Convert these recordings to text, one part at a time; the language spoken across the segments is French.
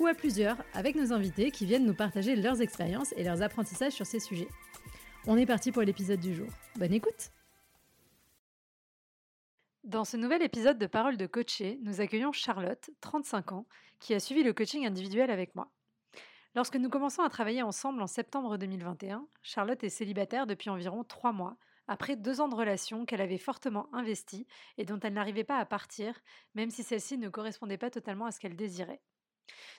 ou à plusieurs avec nos invités qui viennent nous partager leurs expériences et leurs apprentissages sur ces sujets. On est parti pour l'épisode du jour. Bonne écoute Dans ce nouvel épisode de Parole de coaché, nous accueillons Charlotte, 35 ans, qui a suivi le coaching individuel avec moi. Lorsque nous commençons à travailler ensemble en septembre 2021, Charlotte est célibataire depuis environ trois mois, après deux ans de relation qu'elle avait fortement investie et dont elle n'arrivait pas à partir, même si celle-ci ne correspondait pas totalement à ce qu'elle désirait.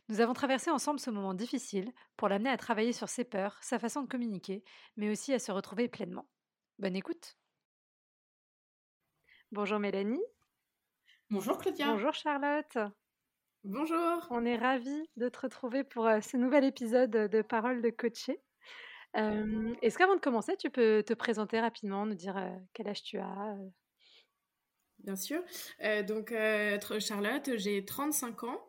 Nous avons traversé ensemble ce moment difficile pour l'amener à travailler sur ses peurs, sa façon de communiquer, mais aussi à se retrouver pleinement. Bonne écoute. Bonjour Mélanie. Bonjour Claudia. Bonjour Charlotte. Bonjour. On est ravis de te retrouver pour euh, ce nouvel épisode de Parole de coaché. Euh, Est-ce qu'avant de commencer, tu peux te présenter rapidement, nous dire euh, quel âge tu as? Bien sûr. Euh, donc, euh, Charlotte, j'ai 35 ans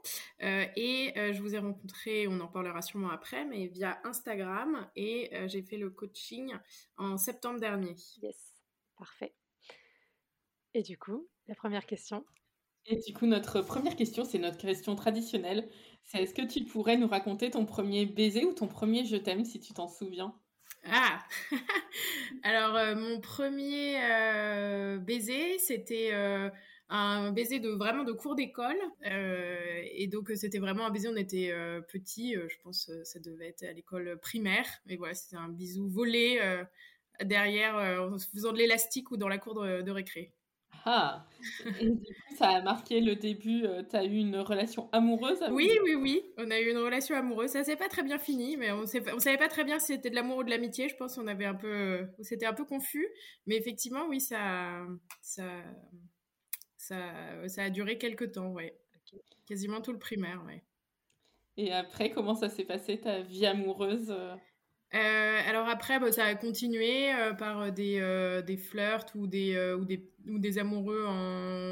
euh, et je vous ai rencontré, on en parlera sûrement après, mais via Instagram et j'ai fait le coaching en septembre dernier. Yes, parfait. Et du coup, la première question? Et du coup, notre première question, c'est notre question traditionnelle. C'est est-ce que tu pourrais nous raconter ton premier baiser ou ton premier je t'aime si tu t'en souviens? Ah Alors, euh, mon premier euh, baiser, c'était euh, un baiser de vraiment de cours d'école. et donc, c'était vraiment un baiser, on était petit, je pense ça devait être à l'école primaire. Mais voilà, c'était un bisou volé derrière en faisant de l'élastique ou dans la cour de, de récré. Ah Et du coup, ça a marqué le début. Euh, tu as eu une relation amoureuse avec Oui, oui, oui. On a eu une relation amoureuse. Ça s'est pas très bien fini, mais on, on savait pas très bien si c'était de l'amour ou de l'amitié. Je pense qu'on avait un peu, c'était un peu confus. Mais effectivement, oui, ça, ça, ça, ça a duré quelques temps, ouais. Quasiment tout le primaire, ouais. Et après, comment ça s'est passé ta vie amoureuse euh alors après, bah, ça a continué euh, par des, euh, des flirts ou des, ou des, ou des amoureux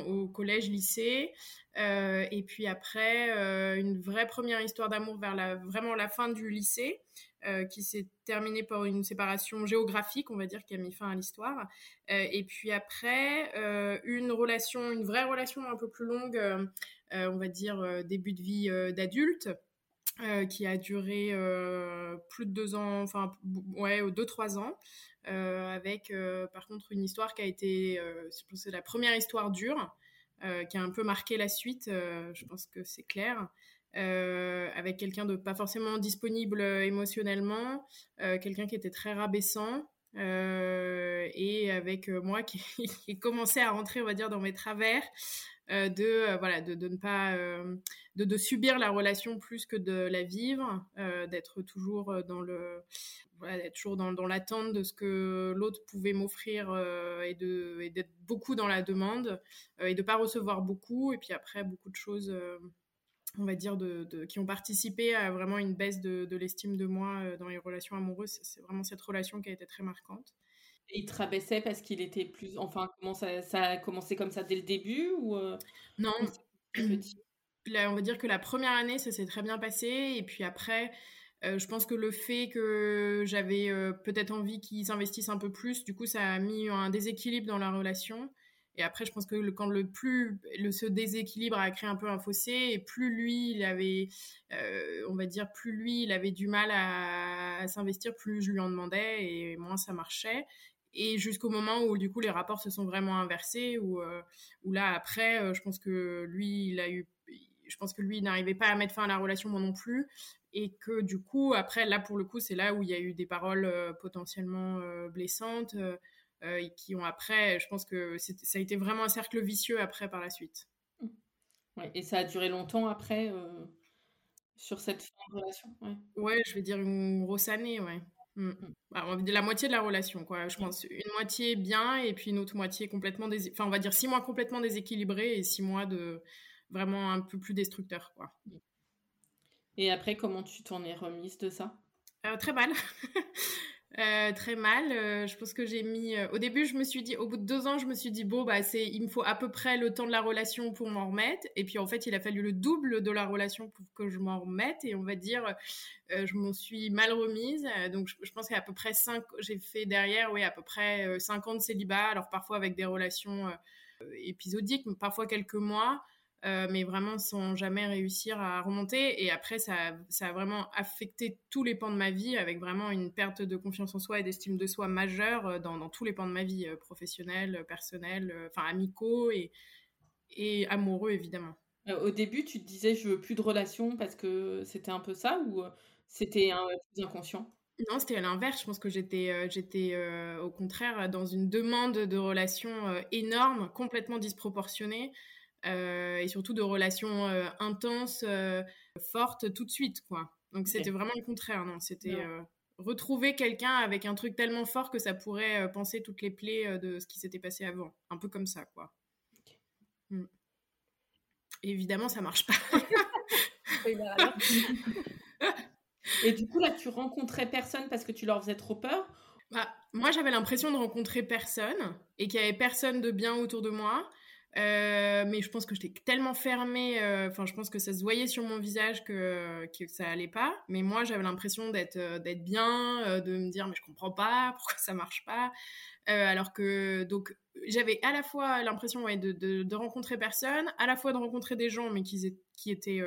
au collège, lycée. Et puis après, une vraie première histoire d'amour vers la, vraiment la fin du lycée, qui s'est terminée par une séparation géographique, on va dire, qui a mis fin à l'histoire. et puis après, une relation, une vraie relation un peu plus longue, on va dire début de vie d'adulte. Euh, qui a duré euh, plus de deux ans, enfin ouais, deux trois ans, euh, avec par contre une histoire qui a été, c'est la première histoire dure, qui a un peu marqué la suite. je pense que c'est clair. avec quelqu'un de pas forcément disponible émotionnellement, quelqu'un qui était très rabaissant, et avec moi qui, commençait à rentrer, on va dire, dans mes travers, de euh, voilà de, de, ne pas euh, de, subir la relation plus que de la vivre, d'être toujours dans le voilà, d'être toujours dans, dans l'attente de ce que l'autre pouvait m'offrir et de d'être beaucoup dans la demande et de pas recevoir beaucoup et puis après beaucoup de choses on va dire, de, de, qui ont participé à vraiment une baisse de l'estime de moi dans les relations amoureuses. C'est vraiment cette relation qui a été très marquante. Il te rabaissait parce qu'il était plus. Enfin, comment ça, ça a commencé comme ça dès le début ou euh, Non. Là, on va dire que la première année, ça s'est très bien passé. Et puis après, euh, je pense que le fait que j'avais euh, peut-être envie qu'il s'investisse un peu plus, du coup, ça a mis un déséquilibre dans la relation. Et après, je pense que le, quand le plus le, ce déséquilibre a créé un peu un fossé, et plus lui, il avait, euh, on va dire, plus lui, il avait du mal à, à s'investir, plus je lui en demandais, et moins ça marchait et jusqu'au moment où du coup les rapports se sont vraiment inversés où, euh, où là après euh, je pense que lui il a eu je pense que lui n'arrivait pas à mettre fin à la relation moi non plus et que du coup après là pour le coup c'est là où il y a eu des paroles euh, potentiellement blessantes et qui ont après je pense que ça a été vraiment un cercle vicieux après par la suite. Ouais, et ça a duré longtemps après sur cette fin de relation ouais. ouais je vais dire une grosse année ouais Mm. Bah, la moitié de la relation, quoi. Je pense une moitié bien et puis une autre moitié complètement dés... enfin on va dire six mois complètement déséquilibrés et six mois de vraiment un peu plus destructeur, quoi. Et après, comment tu t'en es remise de ça? Très mal. Euh, très mal. Euh, je pense que j'ai mis. Euh, au début, je me suis dit, au bout de deux ans, je me suis dit bon bah c'est, il me faut à peu près le temps de la relation pour m'en remettre. Et puis en fait, il a fallu le double de la relation pour que je m'en remette. Et on va dire, je m'en suis mal remise. donc je, pense qu'à peu près cinq, j'ai fait derrière, oui, à peu près cinq ans de célibat. Alors parfois avec des relations épisodiques, parfois quelques mois. Euh, mais vraiment sans jamais réussir à remonter. Et après, ça, ça, a vraiment affecté tous les pans de ma vie, avec vraiment une perte de confiance en soi et d'estime de soi majeure euh, dans, dans, tous les pans de ma vie, euh, professionnels, personnels, enfin amicaux et, et amoureux, évidemment. Au début, tu te disais je veux plus de relations parce que c'était un peu ça ou c'était un plus inconscient? Non, c'était à l'inverse. Je pense que j'étais, j'étais au contraire dans une demande de relations énorme, complètement disproportionnée. Euh, et surtout de relations euh, intenses, euh, fortes tout de suite, quoi. Donc c'était vraiment le contraire, non C'était retrouver quelqu'un avec un truc tellement fort que ça pourrait penser toutes les plaies de ce qui s'était passé avant. Un peu comme ça, quoi. Mm. évidemment, ça marche pas. Et du coup, là, tu rencontrais personne parce que tu leur faisais trop peur? Bah, Moi, j'avais l'impression de rencontrer personne et qu'il y avait personne de bien autour de moi. Euh, mais je pense que j'étais tellement fermée, euh, enfin, je pense que ça se voyait sur mon visage que, que ça allait pas. Mais moi, j'avais l'impression d'être euh, bien, de me dire, mais je comprends pas, pourquoi ça marche pas? alors que, donc, j'avais à la fois l'impression de, rencontrer personne, à la fois de rencontrer des gens, mais qui, qui étaient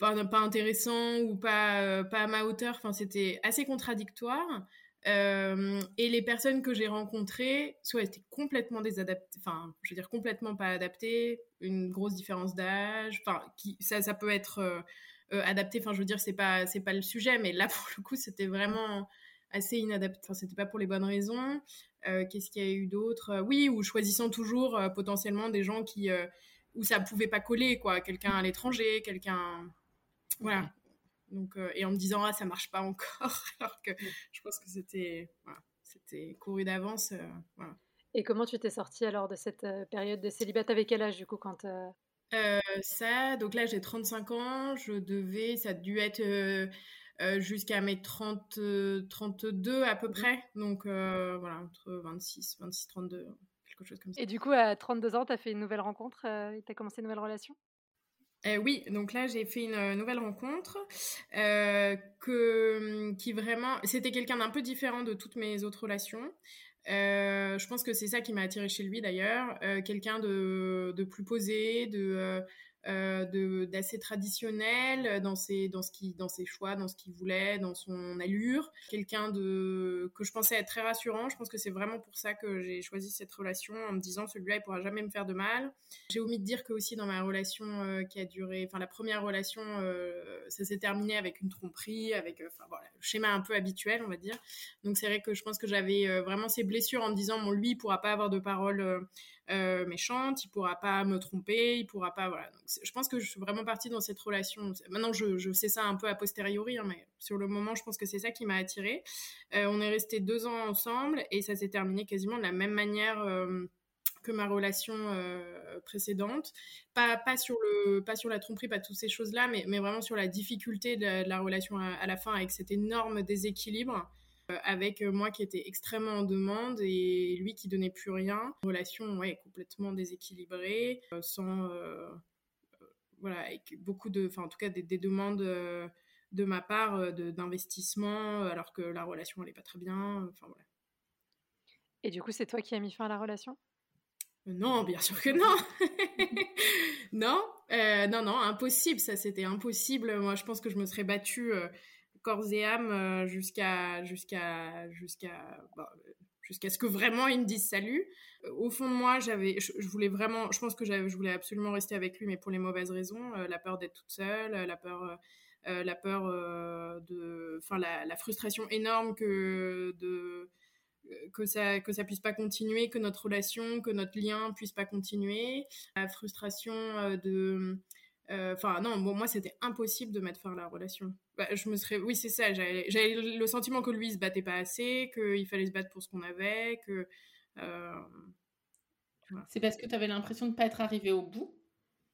pas, pas intéressants ou pas, pas à ma hauteur. Enfin, c'était assez contradictoire. Euh, et les personnes que j'ai rencontrées, soit étaient complètement désadaptées, enfin, je veux dire complètement pas adaptées, une grosse différence d'âge, enfin, ça, ça peut être euh, euh, adapté, enfin, je veux dire, c'est pas, pas le sujet, mais là, pour le coup, c'était vraiment assez inadapté, enfin, c'était pas pour les bonnes raisons. Qu'est-ce qu'il y a eu d'autre? Oui, ou choisissant toujours potentiellement des gens qui, où ça pouvait pas coller, quoi, quelqu'un à l'étranger, quelqu'un, voilà, donc, euh, et en me disant, ah, ça marche pas encore, alors que je pense que c'était voilà, c'était couru d'avance. Euh, voilà. Et comment tu t'es sortie alors de cette euh, période de célibat Avec quel âge du coup quand Ça, donc là j'ai 35 ans, je devais, ça a dû être jusqu'à mes 30, 32 à peu mmh. près, donc voilà, entre 26, 26, 32, quelque chose comme ça. Et du coup à 32 ans, tu as fait une nouvelle rencontre, tu as commencé une nouvelle relation? Euh, oui, donc là j'ai fait une euh, nouvelle rencontre euh, que, hum, qui vraiment, c'était quelqu'un d'un peu différent de toutes mes autres relations. je pense que c'est ça qui m'a attiré chez lui d'ailleurs, quelqu'un de, de, plus posé, de euh, d'assez traditionnel dans ses dans ce qui dans ses choix dans ce qu'il voulait dans son allure. Quelqu'un de que je pensais être très rassurant. Je pense que c'est vraiment pour ça que j'ai choisi cette relation en me disant celui-là il pourra jamais me faire de mal. J'ai omis de dire que aussi dans ma relation euh, qui a duré enfin la première relation euh, ça s'est terminé avec une tromperie avec enfin voilà le schéma un peu habituel on va dire. Donc c'est vrai que je pense que j'avais vraiment ces blessures en me disant bon lui il pourra pas avoir de paroles euh, méchante, il pourra pas me tromper, il pourra pas voilà. Donc, je pense que je suis vraiment partie dans cette relation. Maintenant, je, je sais ça un peu a posteriori, hein, mais sur le moment, je pense que c'est ça qui m'a attirée. Euh, on est resté deux ans ensemble et ça s'est terminé quasiment de la même manière. Euh, que ma relation précédente. Pas, sur le, pas sur la tromperie, pas toutes ces choses-là, mais, mais vraiment sur la difficulté de la, relation à, la fin avec cet énorme déséquilibre. Euh, avec euh, moi qui était extrêmement en demande et lui qui donnait plus rien. Relation ouais, complètement déséquilibrée, euh, sans voilà, avec beaucoup de, enfin en tout cas des, demandes de ma part d'investissement alors que la relation n'allait pas très bien. Enfin voilà. Et du coup, c'est toi qui as mis fin à la relation? Non, bien sûr que non. non, non, non, impossible. Ça, c'était impossible. Moi, je pense que je me serais battue corps et âme euh, jusqu'à jusqu'à jusqu'à bah, jusqu'à ce que vraiment il me dise salut. Au fond de moi, j'avais, je, voulais vraiment, je pense que je voulais absolument rester avec lui, mais pour les mauvaises raisons, euh, la peur d'être toute seule, la peur, euh, la peur de, enfin la, frustration énorme que de que ça que ça puisse pas continuer, que notre relation, que notre lien puisse pas continuer, la frustration de euh, enfin, non, bon, moi, c'était impossible de mettre fin à la relation. Bah, je me serais. Oui, c'est ça. J'avais le sentiment que lui se battait pas assez, qu'il fallait se battre pour ce qu'on avait, que. Euh, c'est parce que tu avais l'impression de pas être arrivé au bout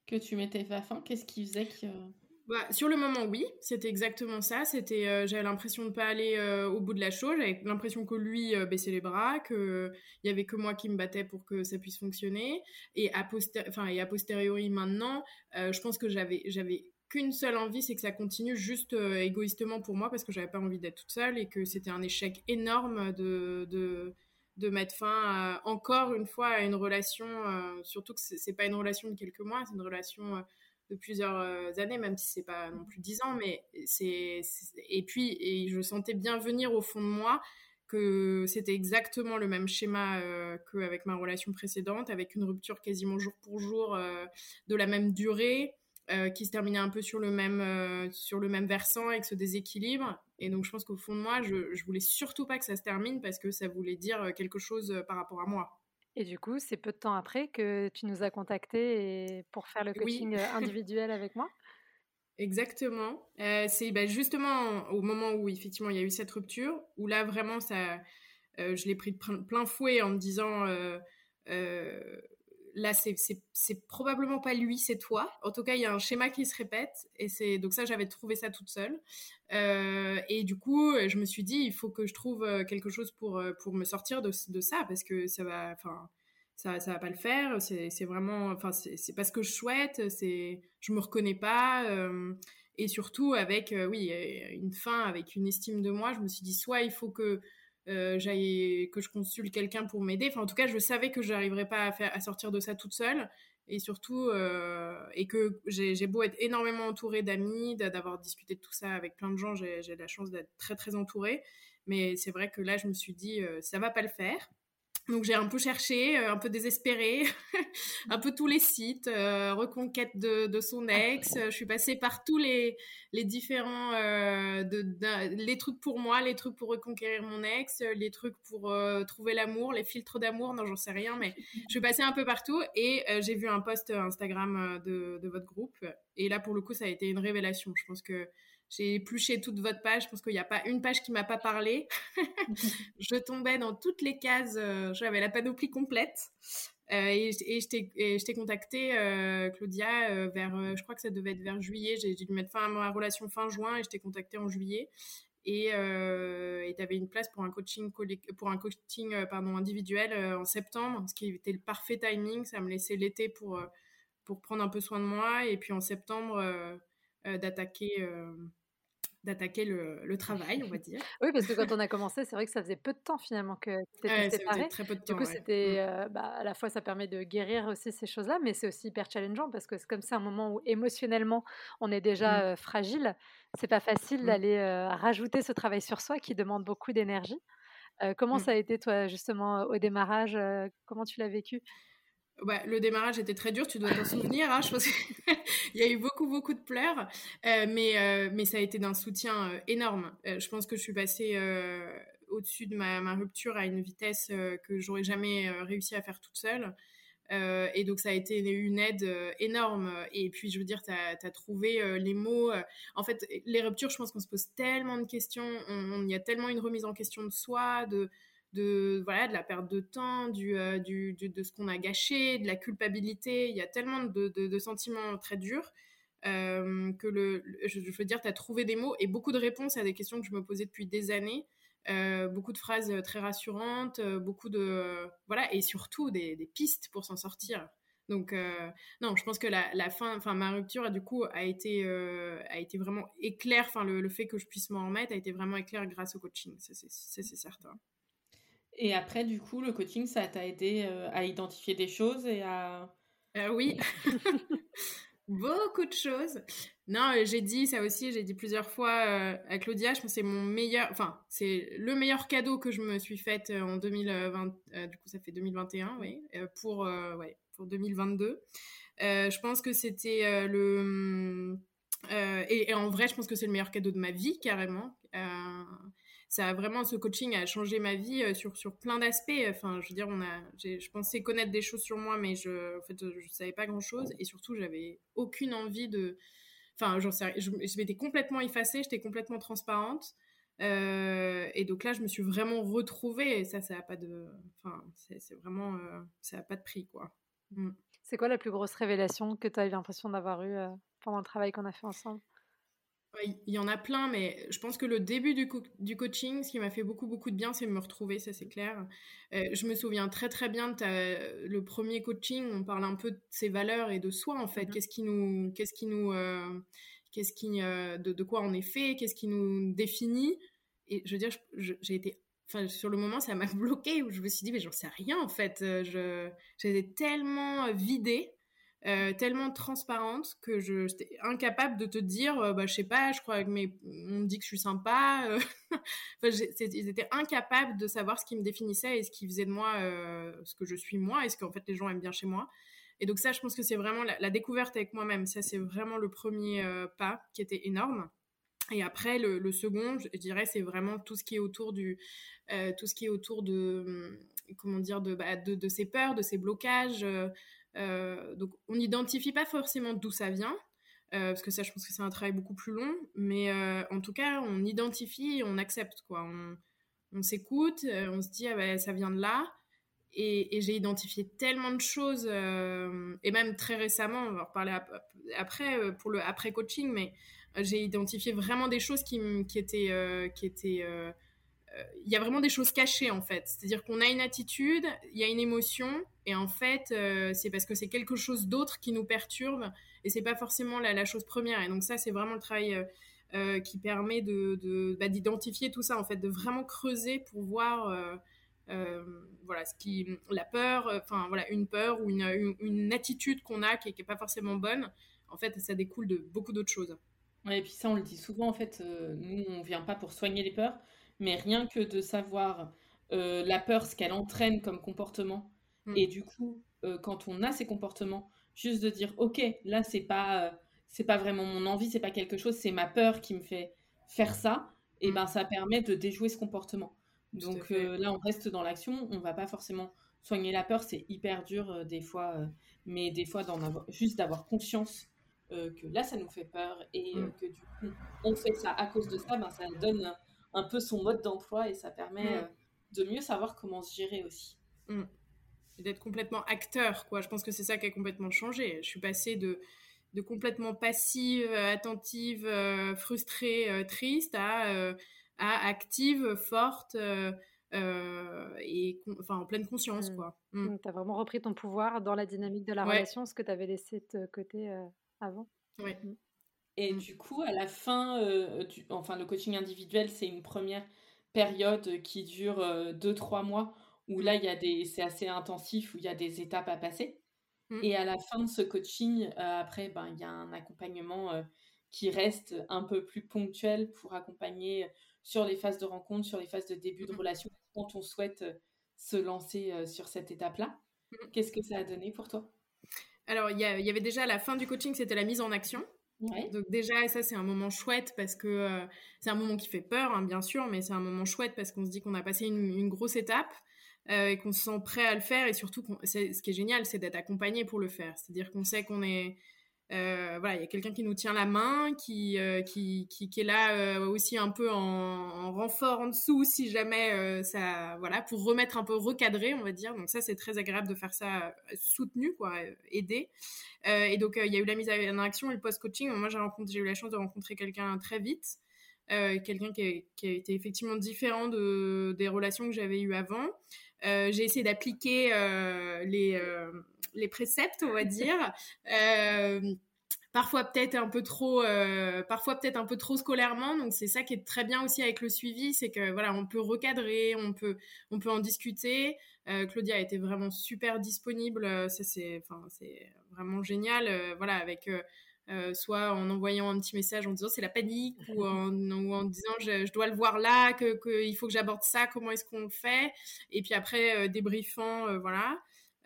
que tu mettais fin. Qu'est-ce qui faisait que. Bah, sur le moment, oui, c'était exactement ça. C'était, euh, j'avais l'impression de pas aller euh, au bout de la chose. J'avais l'impression que lui euh, baissait les bras, que il y avait que moi qui me battais pour que ça puisse fonctionner. Et a, enfin, et a posteriori maintenant, je pense que j'avais, j'avais qu'une seule envie, c'est que ça continue juste égoïstement pour moi parce que j'avais pas envie d'être toute seule et que c'était un échec énorme de, de de mettre fin encore une fois à une relation, surtout que c'est pas une relation de quelques mois, c'est une relation de plusieurs euh, années, même si c'est pas non plus dix ans, mais c'est et puis et je sentais bien venir au fond de moi que c'était exactement le même schéma euh, qu'avec ma relation précédente, avec une rupture quasiment jour pour jour euh, de la même durée, qui se terminait un peu sur le même sur le même versant avec ce déséquilibre. Et donc je pense qu'au fond de moi, je, je voulais surtout pas que ça se termine parce que ça voulait dire quelque chose par rapport à moi. Et du coup, c'est peu de temps après que tu nous as contactés pour faire le coaching individuel avec moi? Exactement. c'est bah, justement au moment où effectivement il y a eu cette rupture, où là vraiment ça, je l'ai pris de plein fouet en me disant là c'est probablement pas lui, c'est toi. En tout cas, il y a un schéma qui se répète et c'est donc ça j'avais trouvé ça toute seule. Euh, et du coup, je me suis dit il faut que je trouve euh, quelque chose pour euh, pour me sortir de, ça parce que ça va enfin ça ça va pas le faire, c'est vraiment enfin c'est pas ce que je souhaite, c'est je me reconnais pas et surtout avec oui, une fin avec une estime de moi, je me suis dit soit il faut que euh, que je consulte quelqu'un pour m'aider. Enfin, en tout cas, je savais que je n'arriverais pas à, sortir de ça toute seule. Et surtout, euh, et que j'ai beau être énormément entourée d'amis, d'avoir discuté de tout ça avec plein de gens, j'ai la chance d'être très très entourée. Mais c'est vrai que là, je me suis dit, euh, ça va pas le faire. Donc j'ai un peu cherché, euh, un peu désespéré, un peu tous les sites, euh, reconquête de, son ex. Je suis passée par tous les, les différents, euh, les trucs pour moi, les trucs pour reconquérir mon ex, les trucs pour trouver l'amour, les filtres d'amour. Non, j'en sais rien, mais je suis passée un peu partout et j'ai vu un post Instagram de, de votre groupe. Et là, pour le coup, ça a été une révélation. Je pense que j'ai épluché toute votre page. Je pense qu'il n'y a pas une page qui m'a pas parlé. je tombais dans toutes les cases. Euh, j'avais la panoplie complète. Euh, et, et je t'ai contacté, euh, Claudia, vers, je crois que ça devait être vers juillet. J'ai dû mettre fin à ma relation fin juin et je t'ai contacté en juillet. Et tu avais une place pour un coaching, pour un coaching pardon, individuel en septembre, ce qui était le parfait timing. Ça me laissait l'été pour, pour prendre un peu soin de moi. Et puis en septembre, d'attaquer d'attaquer le, travail, on va dire. oui, parce que quand on a commencé, c'est vrai que ça faisait peu de temps finalement que tu étais séparée. Très peu de temps, du coup, c'était mmh. euh, bah, à la fois ça permet de guérir aussi ces choses-là, mais c'est aussi hyper challengeant parce que c'est comme ça un moment où émotionnellement on est déjà mmh. euh, fragile. C'est pas facile mmh. d'aller euh, rajouter ce travail sur soi qui demande beaucoup d'énergie. comment ça a été toi justement au démarrage Comment tu l'as vécu? Le démarrage était très dur, tu dois t'en souvenir. Hein, y a eu beaucoup, beaucoup de pleurs, euh, mais, euh, mais ça a été d'un soutien euh, énorme. je pense que je suis passée au-dessus de ma, rupture à une vitesse que j'aurais jamais réussi à faire toute seule. et donc ça a été une aide énorme. Et puis je veux dire, tu as, trouvé les mots. en fait, les ruptures, je pense qu'on se pose tellement de questions. Il y a tellement une remise en question de soi, de de voilà de la perte de temps, du, euh, du, de ce qu'on a gâché, de la culpabilité. Il y a tellement de, de, sentiments très durs euh, que le, je, veux dire, tu as trouvé des mots et beaucoup de réponses à des questions que je me posais depuis des années. Euh, beaucoup de phrases très rassurantes, beaucoup de voilà et surtout des, pistes pour s'en sortir. Donc non, je pense que la, la fin, enfin ma rupture du coup a été a été vraiment éclair. Enfin le, le, fait que je puisse m'en remettre a été vraiment éclair grâce au coaching, c'est certain. Et après, du coup, le coaching, ça t'a aidé euh, à identifier des choses et à... Euh, oui, beaucoup de choses. Non, euh, j'ai dit ça aussi, j'ai dit plusieurs fois à Claudia, je pense que c'est mon meilleur, enfin, c'est le meilleur cadeau que je me suis fait en 2020, du coup, ça fait 2021, oui, pour, ouais, pour 2022. je pense que c'était le... Et, en vrai, je pense que c'est le meilleur cadeau de ma vie, carrément ça a vraiment ce coaching a changé ma vie euh, sur sur plein d'aspects. Enfin, je veux dire, on a, je pensais connaître des choses sur moi, mais je, en fait, je savais pas grand chose et surtout, j'avais aucune envie de, enfin, j'en sais, je, m'étais complètement effacée, j'étais complètement transparente. Euh, et donc là, je me suis vraiment retrouvée et ça, ça a pas de, enfin, c'est vraiment, euh, ça a pas de prix, quoi. Mm. C'est quoi la plus grosse révélation que tu as eu l'impression d'avoir eue pendant le travail qu'on a fait ensemble? Il y en a plein, mais je pense que le début du, du coaching, ce qui m'a fait beaucoup, beaucoup de bien, c'est me retrouver, ça c'est clair. Euh, je me souviens très, très bien de le premier coaching, on parle un peu de ses valeurs et de soi, en fait. Mm-hmm. Qu'est-ce qui nous... Qu'est-ce qui nous euh, qu'est-ce qui, euh, de, quoi on est fait, qu'est-ce qui nous définit. Et je veux dire, j'ai été... Enfin, sur le moment, ça m'a bloqué, où je me suis dit, mais j'en sais rien, en fait. J'étais tellement vidée euh, tellement transparente que je j'étais incapable de te dire euh, bah je sais pas je crois que mes on me dit que je suis sympa euh. enfin, ils étaient incapables de savoir ce qui me définissait et ce qui faisait de moi ce que je suis moi et ce qu'en fait les gens aiment bien chez moi et donc ça je pense que c'est vraiment la, découverte avec moi-même ça c'est vraiment le premier pas qui était énorme et après le, second je, dirais c'est vraiment tout ce qui est autour du tout ce qui est autour de comment dire de, bah, de, de ces peurs de ces blocages euh, donc, on n'identifie pas forcément d'où ça vient, euh, parce que ça, je pense que c'est un travail beaucoup plus long. Mais euh, en tout cas, on identifie on accepte, quoi. On, s'écoute, on se dit, ah ben, ça vient de là. Et, j'ai identifié tellement de choses, et même très récemment, on va en reparler après, pour le après-coaching, mais j'ai identifié vraiment des choses qui, qui étaient, qui étaient euh, il y a vraiment des choses cachées en fait. C'est-à-dire qu'on a une attitude, il y a une émotion, et en fait, euh, c'est parce que c'est quelque chose d'autre qui nous perturbe, et c'est pas forcément la, chose première. Et donc ça, c'est vraiment le travail euh, qui permet de, bah, d'identifier tout ça en fait, de vraiment creuser pour voir. voilà la peur enfin voilà une peur ou une, une, attitude qu'on a qui, n'est pas forcément bonne en fait ça découle de beaucoup d'autres choses et puis ça on le dit souvent en fait nous on vient pas pour soigner les peurs mais rien que de savoir euh, la peur, ce qu'elle entraîne comme comportement, mm. et du coup, euh, quand on a ces comportements, juste de dire, ok, là c'est pas, euh, c'est pas vraiment mon envie, c'est pas quelque chose, c'est ma peur qui me fait faire ça, et mm. ben ça permet de déjouer ce comportement. Donc là, on reste dans l'action, on va pas forcément soigner la peur, c'est hyper dur des fois, mais des fois d'en avoir, juste d'avoir conscience que là ça nous fait peur et mm. que du coup on fait ça à cause de ça, ben ça donne un peu son mode d'emploi et ça permet mm. euh, de mieux savoir comment se gérer aussi. Mm. D'être complètement acteur, quoi. Je pense que c'est ça qui a complètement changé. Je suis passée de, de complètement passive, euh, attentive, euh, frustrée, triste à, à active, forte. et enfin en pleine conscience mm. quoi. Tu as vraiment repris ton pouvoir dans la dynamique de la relation, ce que tu avais laissé de côté avant. Oui. Et du coup, à la fin, euh, du, enfin, le coaching individuel, c'est une première période qui dure 2-3 euh, mois, où là, il y a des, c'est assez intensif, où il y a des étapes à passer. Mm. Et à la fin de ce coaching, euh, après, ben, il y a un accompagnement qui reste un peu plus ponctuel pour accompagner sur les phases de rencontre, sur les phases de début de mm. relation, quand on souhaite se lancer sur cette étape-là. Mm. Qu'est-ce que ça a donné pour toi? Alors, il y, y, avait déjà à la fin du coaching, c'était la mise en action. Donc déjà, ça c'est un moment chouette parce que euh, c'est un moment qui fait peur, hein, bien sûr, mais c'est un moment chouette parce qu'on se dit qu'on a passé une, grosse étape euh, et qu'on se sent prêt à le faire et surtout, ce qui est génial, c'est d'être accompagné pour le faire. C'est-à-dire qu'on sait qu'on est euh, voilà, il y a quelqu'un qui nous tient la main, qui, euh, qui, qui, qui, est là euh, aussi un peu en, en, renfort en dessous si jamais ça, voilà, pour remettre un peu recadré, on va dire. Donc ça, c'est très agréable de faire ça soutenu, quoi, aider. et donc il y a eu la mise en action et le post-coaching. Moi, j'ai eu la chance de rencontrer quelqu'un très vite. quelqu'un qui, qui, a été effectivement différent de, des relations que j'avais eues avant. j'ai essayé d'appliquer les, les préceptes, on va dire. Euh, parfois peut-être un peu trop euh, parfois peut-être un peu trop scolairement. Donc c'est ça qui est très bien aussi avec le suivi c'est que voilà on peut recadrer on peut on peut en discuter. Euh, Claudia a été vraiment super disponible. Ça c'est enfin c'est vraiment génial voilà avec soit en envoyant un petit message en disant c'est la panique ou en, disant je, dois le voir là que qu'il faut que j'aborde ça comment est-ce qu'on le fait? Et puis après débriefant voilà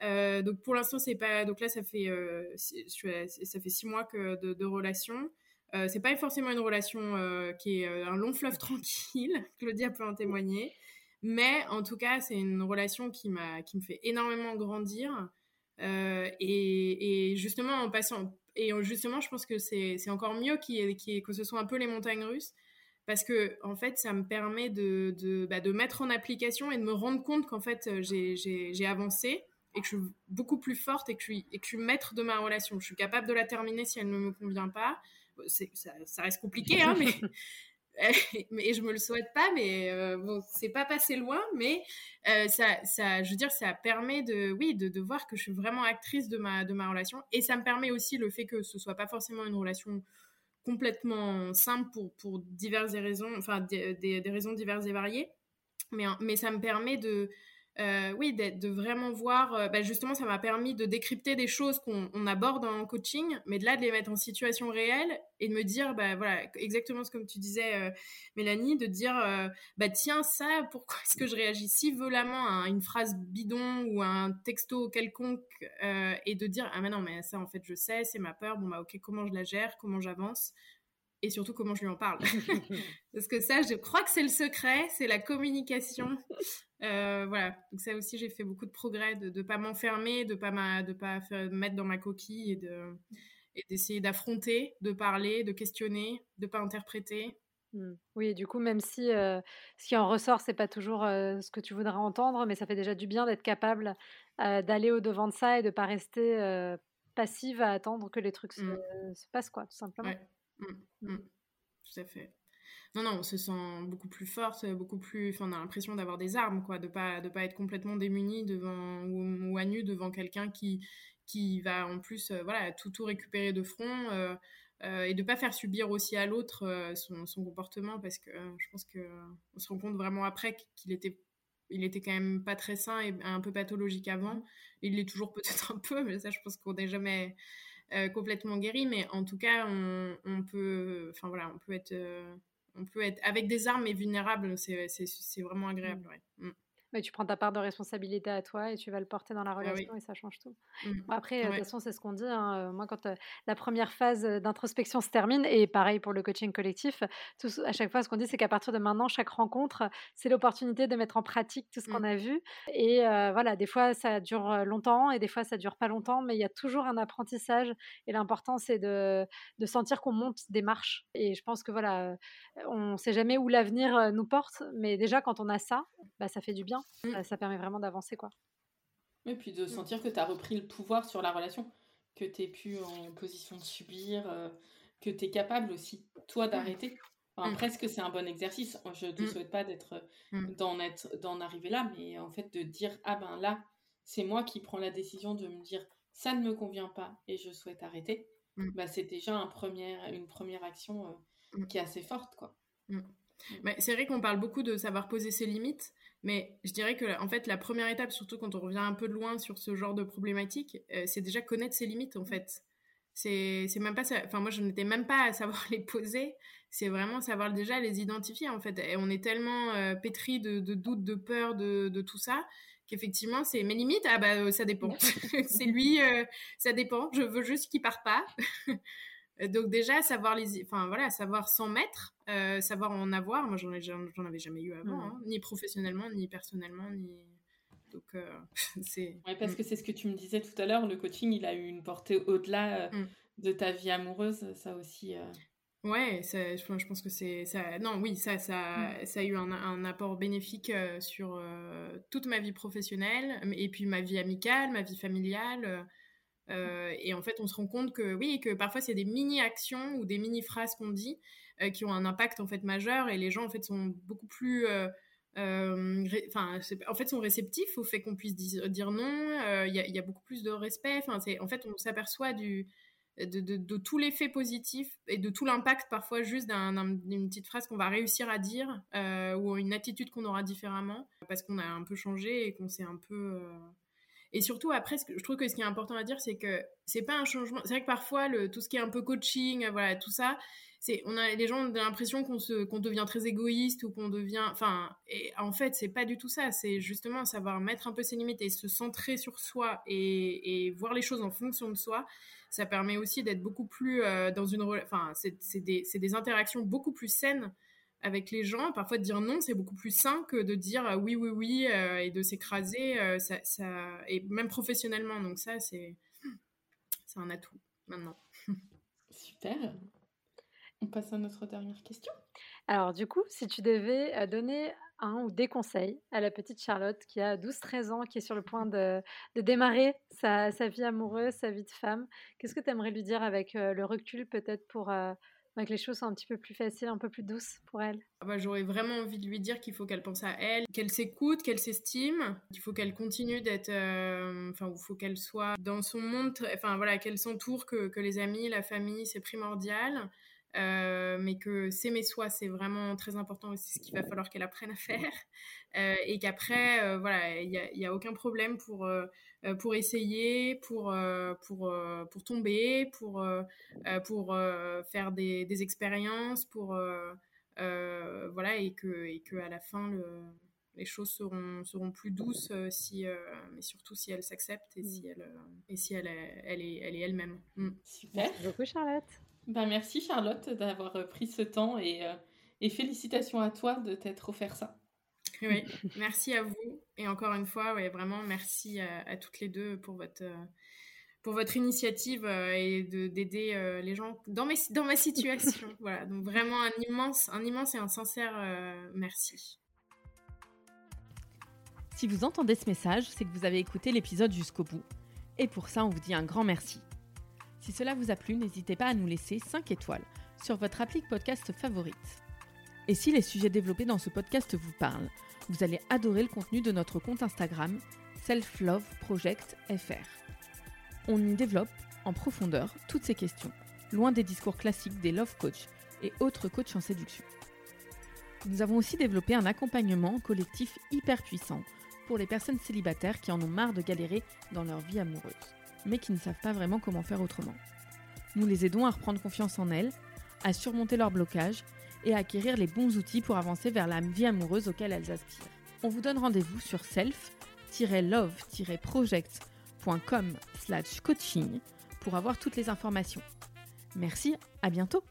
euh, donc pour l'instant c'est pas donc là ça fait euh, ça fait six mois que de, de relation. Euh, c'est pas forcément une relation euh, qui est un long fleuve tranquille. Claudia peut en témoigner. Mais en tout cas c'est une relation qui m'a qui me fait énormément grandir. Et, justement en passant et justement je pense que c'est encore mieux qui que ce soit un peu les montagnes russes parce que en fait ça me permet de de, bah, de mettre en application et de me rendre compte qu'en fait j'ai avancé et que je suis beaucoup plus forte et que je suis, et que je suis maître de ma relation. Je suis capable de la terminer si elle ne me convient pas. ça, reste compliqué, hein, mais mais je me le souhaite pas, mais euh, bon, c'est pas passé loin, mais euh, ça, ça, je veux dire, ça permet de, oui, de, de, voir que je suis vraiment actrice de ma, de ma relation, et ça me permet aussi le fait que ce soit pas forcément une relation complètement simple pour, pour diverses raisons, enfin des, des, des raisons diverses et variées, mais, mais ça me permet de euh, oui, de, vraiment voir, euh, bah, justement, ça m'a permis de décrypter des choses qu'on aborde en coaching, mais de là, de les mettre en situation réelle et de me dire, bah voilà, exactement ce comme tu disais, euh, Mélanie, de dire, bah tiens, ça, pourquoi est-ce que je réagis si violemment à une phrase bidon ou à un texto quelconque et de dire, ah mais non, mais ça, en fait, je sais, c'est ma peur, bon bah ok, comment je la gère, comment j'avance et surtout comment je lui en parle? Parce que ça, je crois que c'est le secret, c'est la communication. Euh, voilà, donc ça aussi, j'ai fait beaucoup de progrès, de ne pas m'enfermer, de ne de pas me mettre dans ma coquille et de et d'essayer d'affronter, de parler, de questionner, de pas interpréter. Mmh. Oui, et du coup, même si euh, ce qui en ressort, c'est pas toujours euh, ce que tu voudrais entendre, mais ça fait déjà du bien d'être capable d'aller au devant de ça et de pas rester passive à attendre que les trucs se, mmh. se passent, quoi, tout simplement. Mmh, mmh. Tout à fait. Non, non, on se sent beaucoup plus forte, beaucoup plus. Enfin, on a l'impression d'avoir des armes, quoi, de pas de pas être complètement démuni devant ou, à nu devant quelqu'un qui qui va en plus, euh, voilà, tout tout récupérer de front euh, euh, et de pas faire subir aussi à l'autre son, son, comportement parce que je pense que on se rend compte vraiment après qu'il était il était quand même pas très sain et un peu pathologique avant. Il l'est toujours peut-être un peu, mais ça, je pense qu'on n'est jamais complètement guéri, mais en tout cas, on, peut, enfin voilà, on peut être, on peut être avec des armes et vulnérable. C'est vraiment agréable. Ouais. Mais tu prends ta part de responsabilité à toi et tu vas le porter dans la relation et ça change tout. Mmh. après, de toute façon, c'est ce qu'on dit. Hein, moi, quand la première phase d'introspection se termine, et pareil pour le coaching collectif, tout, à chaque fois, ce qu'on dit, c'est qu'à partir de maintenant, chaque rencontre, c'est l'opportunité de mettre en pratique tout ce qu'on mmh. a vu. Et voilà, des fois, ça dure longtemps et des fois, ça dure pas longtemps, mais il y a toujours un apprentissage. Et l'important, c'est de, de, sentir qu'on monte des marches. Et je pense que voilà, on ne sait jamais où l'avenir nous porte, mais déjà, quand on a ça, bah, ça fait du bien. Mmh. Ça, permet vraiment d'avancer, quoi. Et puis de mmh. sentir que tu as repris le pouvoir sur la relation, que tu plus en position de subir, euh, que tu es capable aussi, toi, d'arrêter. Enfin, Presque, c'est un bon exercice. Je ne te mmh. souhaite pas d'être d'en arriver là, mais en fait, de dire Ah ben là, c'est moi qui prends la décision de me dire ça ne me convient pas et je souhaite arrêter. Bah, c'est déjà un premier, une première action euh, qui est assez forte, quoi. C'est vrai qu'on parle beaucoup de savoir poser ses limites, mais je dirais que en fait la première étape, surtout quand on revient un peu de loin sur ce genre de problématique, euh, c'est déjà connaître ses limites en fait. C'est même pas, enfin moi je n'étais même pas à savoir les poser. C'est vraiment savoir déjà les identifier en fait. Et on est tellement euh, pétri de, doutes, de peurs, de, de tout ça qu'effectivement c'est mes limites. Ah bah ça dépend. c'est lui, euh, ça dépend. Je veux juste qu'il part pas. Euh, donc déjà savoir les, enfin voilà, savoir s'en mettre, euh, savoir en avoir. Moi, j'en j'en avais jamais eu avant, hein, ni professionnellement, ni personnellement, ni donc euh, c'est. Ouais, parce mm. que c'est ce que tu me disais tout à l'heure. Le coaching, il a eu une portée au-delà mm. de ta vie amoureuse, ça aussi. Ouais, ça, je, pense que c'est ça. Non, oui, ça, ça, mm. ça a eu un, un apport bénéfique sur toute ma vie professionnelle et puis ma vie amicale, ma vie familiale. Euh, et en fait, on se rend compte que oui, que parfois c'est des mini-actions ou des mini-phrases qu'on dit euh, qui ont un impact en fait majeur et les gens en fait sont beaucoup plus euh, enfin, en fait, sont réceptifs au fait qu'on puisse dire, non. Il y, a beaucoup plus de respect. Enfin, c'est, en fait, on s'aperçoit de, de, de, tout l'effet positif et de tout l'impact parfois juste d'une petite phrase qu'on va réussir à dire ou une attitude qu'on aura différemment parce qu'on a un peu changé et qu'on s'est un peu et surtout, après, je trouve que ce qui est important à dire, c'est que c'est pas un changement. C'est vrai que parfois, tout ce qui est un peu coaching, voilà, tout ça, c'est, on a, les gens ont l'impression qu'on se, qu'on devient très égoïste ou qu'on devient, enfin, en fait, c'est pas du tout ça. C'est justement savoir mettre un peu ses limites et se centrer sur soi et, voir les choses en fonction de soi. Ça permet aussi d'être beaucoup plus euh, dans une, enfin, c'est, des, c'est des interactions beaucoup plus saines avec les gens. Parfois, de dire non, c'est beaucoup plus sain que de dire euh, oui, oui, oui euh, et de s'écraser. Euh, ça, ça, et même professionnellement. Donc ça, c'est c'est un atout maintenant. Super. On passe à notre dernière question. Alors du coup, si tu devais donner un ou des conseils à la petite Charlotte qui a 12-13 ans, qui est sur le point de, démarrer sa, vie amoureuse, sa vie de femme Qu'est-ce que tu aimerais lui dire avec le recul peut-être pour que les choses soient un petit peu plus faciles, un peu plus douces pour elle ah bah, J'aurais vraiment envie de lui dire qu'il faut qu'elle pense à elle, qu'elle s'écoute, qu'elle s'estime, qu'il faut qu'elle continue d'être... Enfin, il faut qu'elle soit dans son monde, enfin voilà, qu'elle s'entoure, que, que les amis, la famille, c'est primordial. Euh, mais que s'aimer soi, c'est vraiment très important et c'est ce qu'il va falloir qu'elle apprenne à faire. Euh, et qu'après, euh, voilà, il n'y a, a, aucun problème pour, pour essayer, pour, pour, pour tomber, pour, pour faire des, des expériences, pour, voilà, et que, et que à la fin, le, les choses seront, seront plus douces si, mais surtout si elle s'accepte et si elle, et si elle, elle est elle est elle-même. Mm. Super. Merci beaucoup, Charlotte. Ben, merci Charlotte d'avoir euh, pris ce temps et, euh, et félicitations à toi de t'être offert ça. Oui, merci à vous. Et encore une fois, ouais, vraiment merci à, toutes les deux pour votre, euh, pour votre initiative et d'aider les gens dans, mes, dans ma situation. voilà, donc vraiment un immense, un immense et un sincère merci. Si vous entendez ce message, c'est que vous avez écouté l'épisode jusqu'au bout. Et pour ça, on vous dit un grand merci. Si cela vous a plu, n'hésitez pas à nous laisser 5 étoiles sur votre appli podcast favorite. Et si les sujets développés dans ce podcast vous parlent, vous allez adorer le contenu de notre compte Instagram Self-Love Project FR. On y développe en profondeur toutes ces questions, loin des discours classiques des love coach et autres coachs en séduction. Nous avons aussi développé un accompagnement collectif hyper puissant pour les personnes célibataires qui en ont marre de galérer dans leur vie amoureuse mais qui ne savent pas vraiment comment faire autrement. Nous les aidons à reprendre confiance en elles, à surmonter leurs blocages et à acquérir les bons outils pour avancer vers la vie amoureuse auquel elles aspirent. On vous donne rendez-vous sur self-love-project.com slash coaching pour avoir toutes les informations. Merci, à bientôt